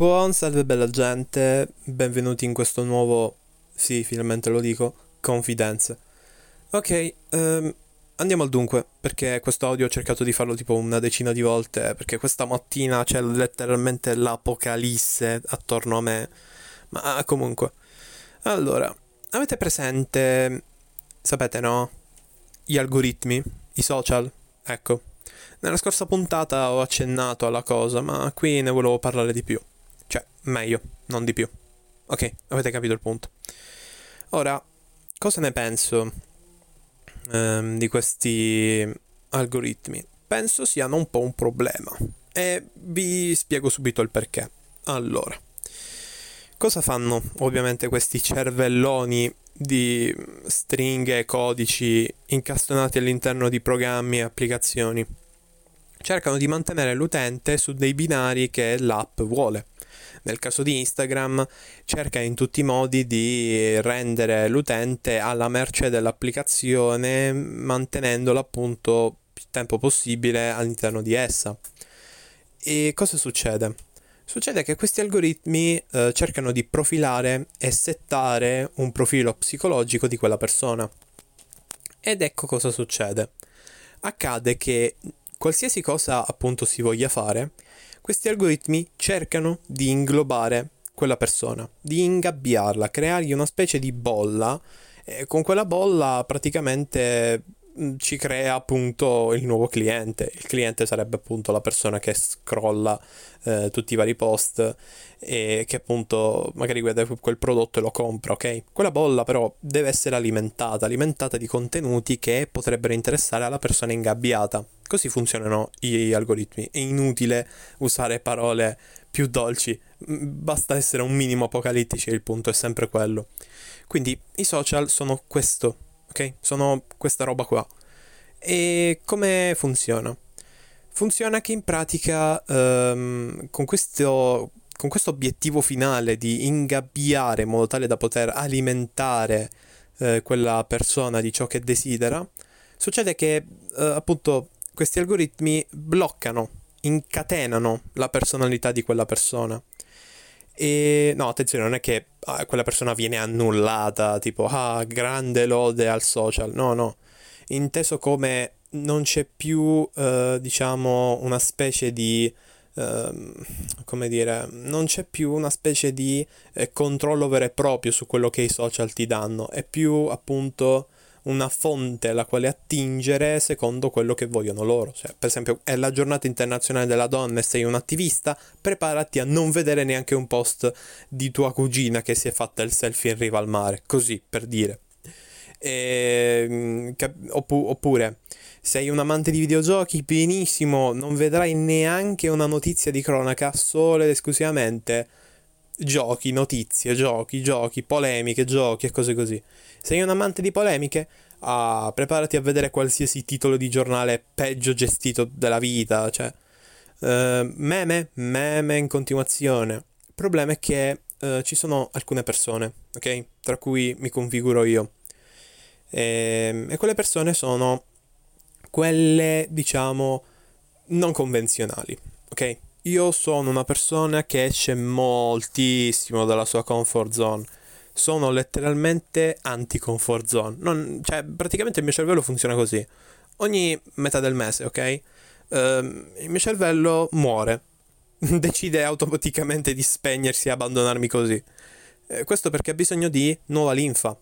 Buon salve bella gente, benvenuti in questo nuovo, sì finalmente lo dico, confidenze. Ok, um, andiamo al dunque, perché questo audio ho cercato di farlo tipo una decina di volte, perché questa mattina c'è letteralmente l'apocalisse attorno a me. Ma comunque, allora, avete presente, sapete no? Gli algoritmi, i social, ecco. Nella scorsa puntata ho accennato alla cosa, ma qui ne volevo parlare di più. Cioè, meglio, non di più. Ok, avete capito il punto. Ora, cosa ne penso ehm, di questi algoritmi? Penso siano un po' un problema e vi spiego subito il perché. Allora, cosa fanno ovviamente questi cervelloni di stringhe e codici incastonati all'interno di programmi e applicazioni? Cercano di mantenere l'utente su dei binari che l'app vuole. Nel caso di Instagram cerca in tutti i modi di rendere l'utente alla merce dell'applicazione mantenendolo appunto più tempo possibile all'interno di essa. E cosa succede? Succede che questi algoritmi eh, cercano di profilare e settare un profilo psicologico di quella persona. Ed ecco cosa succede. Accade che qualsiasi cosa appunto si voglia fare, questi algoritmi cercano di inglobare quella persona, di ingabbiarla, creargli una specie di bolla e con quella bolla praticamente mm, ci crea appunto il nuovo cliente. Il cliente sarebbe appunto la persona che scrolla eh, tutti i vari post e che appunto magari guarda quel prodotto e lo compra, ok? Quella bolla però deve essere alimentata, alimentata di contenuti che potrebbero interessare alla persona ingabbiata. Così funzionano gli algoritmi. È inutile usare parole più dolci, basta essere un minimo apocalittici, il punto è sempre quello. Quindi i social sono questo, ok? Sono questa roba qua. E come funziona? Funziona che in pratica um, con questo con questo obiettivo finale di ingabbiare in modo tale da poter alimentare eh, quella persona di ciò che desidera, succede che eh, appunto questi algoritmi bloccano, incatenano la personalità di quella persona. E no, attenzione, non è che ah, quella persona viene annullata, tipo, ah, grande lode al social. No, no. Inteso come non c'è più, eh, diciamo, una specie di. Eh, come dire, non c'è più una specie di eh, controllo vero e proprio su quello che i social ti danno, è più appunto una fonte alla quale attingere secondo quello che vogliono loro. Cioè, per esempio, è la giornata internazionale della donna e sei un attivista, preparati a non vedere neanche un post di tua cugina che si è fatta il selfie in riva al mare, così per dire. E, ehm, oppure, sei un amante di videogiochi, benissimo, non vedrai neanche una notizia di cronaca solo ed esclusivamente giochi, notizie, giochi, giochi, polemiche, giochi e cose così. Sei un amante di polemiche? Ah, preparati a vedere qualsiasi titolo di giornale peggio gestito della vita, cioè uh, meme, meme in continuazione. Il problema è che uh, ci sono alcune persone, ok? Tra cui mi configuro io. E, ehm, e quelle persone sono quelle, diciamo, non convenzionali, ok? Io sono una persona che esce moltissimo dalla sua comfort zone. Sono letteralmente anti-comfort zone. Non, cioè, praticamente il mio cervello funziona così. Ogni metà del mese, ok? Uh, il mio cervello muore. Decide automaticamente di spegnersi e abbandonarmi così. Eh, questo perché ha bisogno di nuova linfa.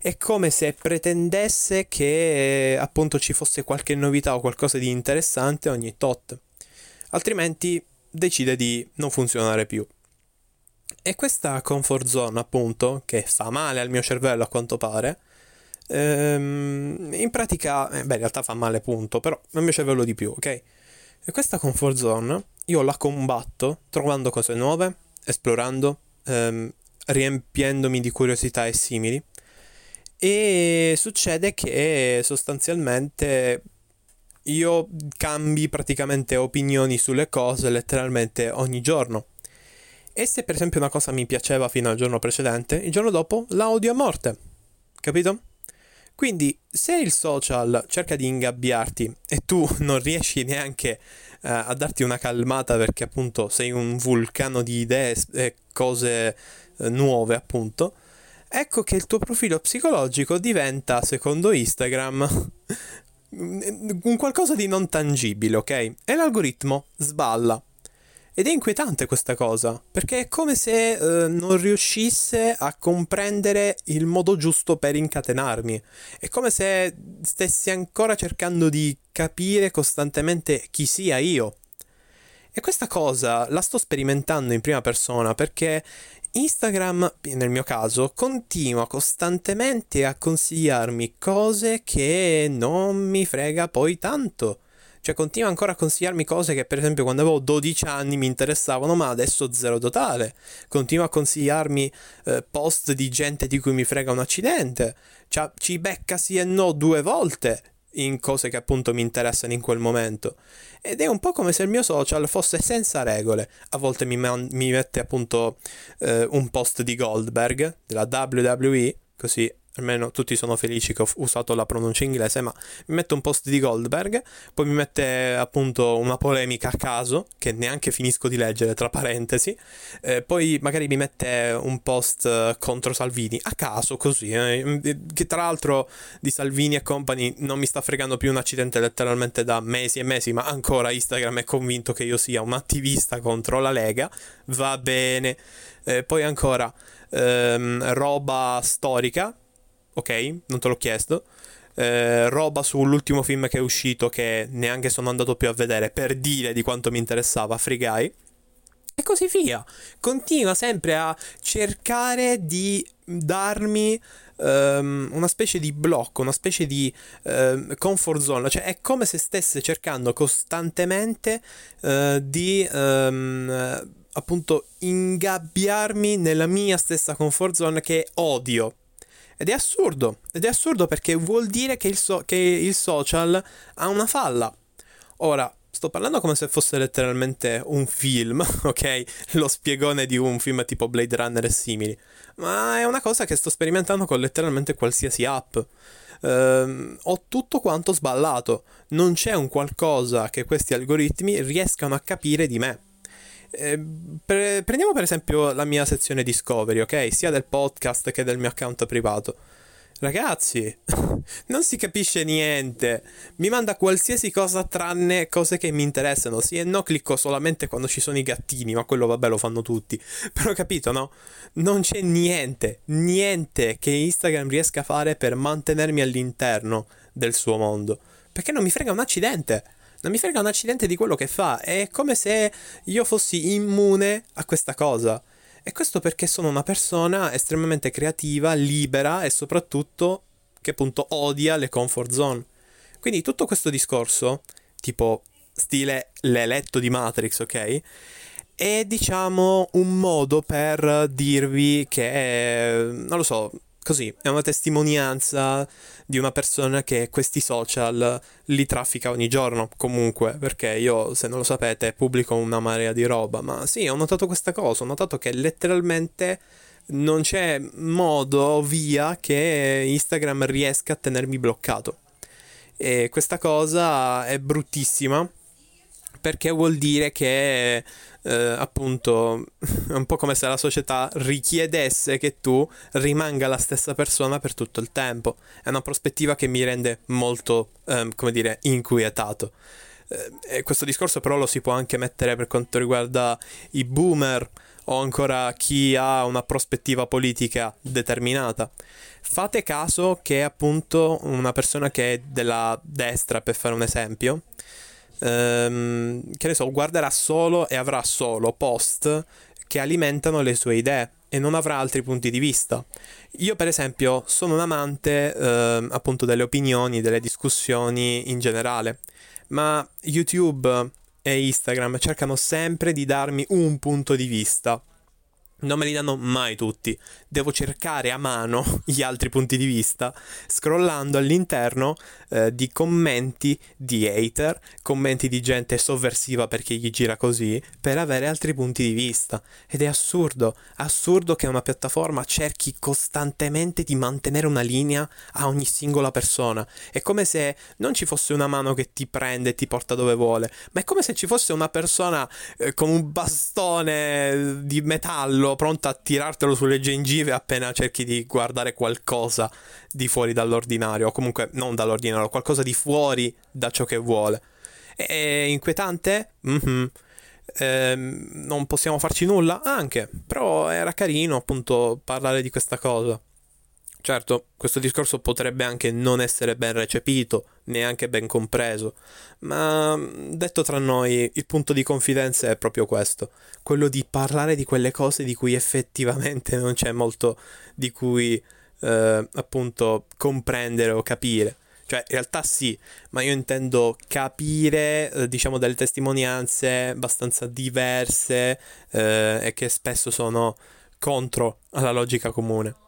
È come se pretendesse che appunto ci fosse qualche novità o qualcosa di interessante ogni tot altrimenti decide di non funzionare più. E questa comfort zone, appunto, che fa male al mio cervello a quanto pare, ehm, in pratica, eh, beh, in realtà fa male, punto, però al mio cervello di più, ok? E questa comfort zone io la combatto trovando cose nuove, esplorando, ehm, riempiendomi di curiosità e simili. E succede che sostanzialmente io cambi praticamente opinioni sulle cose letteralmente ogni giorno. E se per esempio una cosa mi piaceva fino al giorno precedente, il giorno dopo la odio a morte. Capito? Quindi, se il social cerca di ingabbiarti e tu non riesci neanche eh, a darti una calmata perché appunto sei un vulcano di idee e cose eh, nuove, appunto, ecco che il tuo profilo psicologico diventa, secondo Instagram, un qualcosa di non tangibile, ok? E l'algoritmo sballa. Ed è inquietante questa cosa, perché è come se eh, non riuscisse a comprendere il modo giusto per incatenarmi. È come se stessi ancora cercando di capire costantemente chi sia io. E questa cosa la sto sperimentando in prima persona perché Instagram, nel mio caso, continua costantemente a consigliarmi cose che non mi frega poi tanto. Cioè, continua ancora a consigliarmi cose che, per esempio, quando avevo 12 anni mi interessavano, ma adesso zero totale. Continua a consigliarmi eh, post di gente di cui mi frega un accidente. Cioè, ci becca sì e no due volte in cose che appunto mi interessano in quel momento. Ed è un po' come se il mio social fosse senza regole. A volte mi, man- mi mette appunto eh, un post di Goldberg della WWE, così almeno tutti sono felici che ho usato la pronuncia inglese, ma mi mette un post di Goldberg, poi mi mette appunto una polemica a caso, che neanche finisco di leggere, tra parentesi, eh, poi magari mi mette un post contro Salvini, a caso così, eh, che tra l'altro di Salvini e compagni non mi sta fregando più un accidente letteralmente da mesi e mesi, ma ancora Instagram è convinto che io sia un attivista contro la Lega, va bene. Eh, poi ancora ehm, roba storica, ok? Non te l'ho chiesto. Eh, roba sull'ultimo film che è uscito che neanche sono andato più a vedere per dire di quanto mi interessava Free Guy. E così via. Continua sempre a cercare di darmi um, una specie di blocco, una specie di uh, comfort zone. Cioè è come se stesse cercando costantemente uh, di... Um, appunto ingabbiarmi nella mia stessa comfort zone che odio ed è assurdo, ed è assurdo perché vuol dire che il, so- che il social ha una falla. Ora, sto parlando come se fosse letteralmente un film, ok? Lo spiegone di un film tipo Blade Runner e simili. Ma è una cosa che sto sperimentando con letteralmente qualsiasi app. Uh, ho tutto quanto sballato. Non c'è un qualcosa che questi algoritmi riescano a capire di me. Eh, pre- prendiamo per esempio la mia sezione Discovery, ok? Sia del podcast che del mio account privato. Ragazzi, non si capisce niente. Mi manda qualsiasi cosa tranne cose che mi interessano. Sì e no, clicco solamente quando ci sono i gattini, ma quello vabbè lo fanno tutti. Però capito, no? Non c'è niente, niente che Instagram riesca a fare per mantenermi all'interno del suo mondo. Perché non mi frega un accidente non mi frega un accidente di quello che fa. È come se io fossi immune a questa cosa. E questo perché sono una persona estremamente creativa, libera e soprattutto che appunto odia le comfort zone. Quindi tutto questo discorso, tipo stile l'eletto di Matrix, ok? È diciamo un modo per dirvi che, non lo so, Così, è una testimonianza di una persona che questi social li traffica ogni giorno, comunque, perché io, se non lo sapete, pubblico una marea di roba, ma sì, ho notato questa cosa, ho notato che letteralmente non c'è modo via che Instagram riesca a tenermi bloccato. E questa cosa è bruttissima perché vuol dire che eh, appunto è un po' come se la società richiedesse che tu rimanga la stessa persona per tutto il tempo. È una prospettiva che mi rende molto, eh, come dire, inquietato. Eh, questo discorso però lo si può anche mettere per quanto riguarda i boomer o ancora chi ha una prospettiva politica determinata. Fate caso che appunto una persona che è della destra, per fare un esempio, ehm, che ne so, guarderà solo e avrà solo post che alimentano le sue idee e non avrà altri punti di vista. Io, per esempio, sono un amante eh, appunto delle opinioni, delle discussioni in generale, ma YouTube e Instagram cercano sempre di darmi un punto di vista. Non me li danno mai tutti. Devo cercare a mano gli altri punti di vista, scrollando all'interno eh, di commenti di hater, commenti di gente sovversiva perché gli gira così, per avere altri punti di vista. Ed è assurdo, assurdo che una piattaforma cerchi costantemente di mantenere una linea a ogni singola persona. È come se non ci fosse una mano che ti prende e ti porta dove vuole, ma è come se ci fosse una persona eh, con un bastone di metallo quello pronto a tirartelo sulle gengive appena cerchi di guardare qualcosa di fuori dall'ordinario, o comunque non dall'ordinario, qualcosa di fuori da ciò che vuole. È inquietante? Mm-hmm. Eh, non possiamo farci nulla? Anche, però era carino appunto parlare di questa cosa. Certo, questo discorso potrebbe anche non essere ben recepito, neanche ben compreso, ma detto tra noi, il punto di confidenza è proprio questo, quello di parlare di quelle cose di cui effettivamente non c'è molto di cui eh, appunto comprendere o capire. Cioè, in realtà sì, ma io intendo capire, eh, diciamo, delle testimonianze abbastanza diverse eh, e che spesso sono contro alla logica comune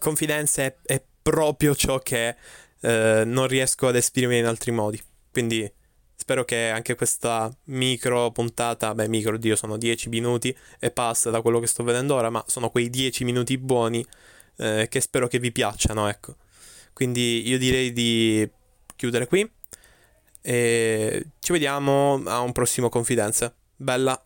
confidenza è, è proprio ciò che eh, non riesco ad esprimere in altri modi. Quindi spero che anche questa micro puntata, beh micro, Dio, sono 10 minuti e passa da quello che sto vedendo ora, ma sono quei 10 minuti buoni eh, che spero che vi piacciono, ecco. Quindi io direi di chiudere qui e ci vediamo a un prossimo Confidenza. Bella!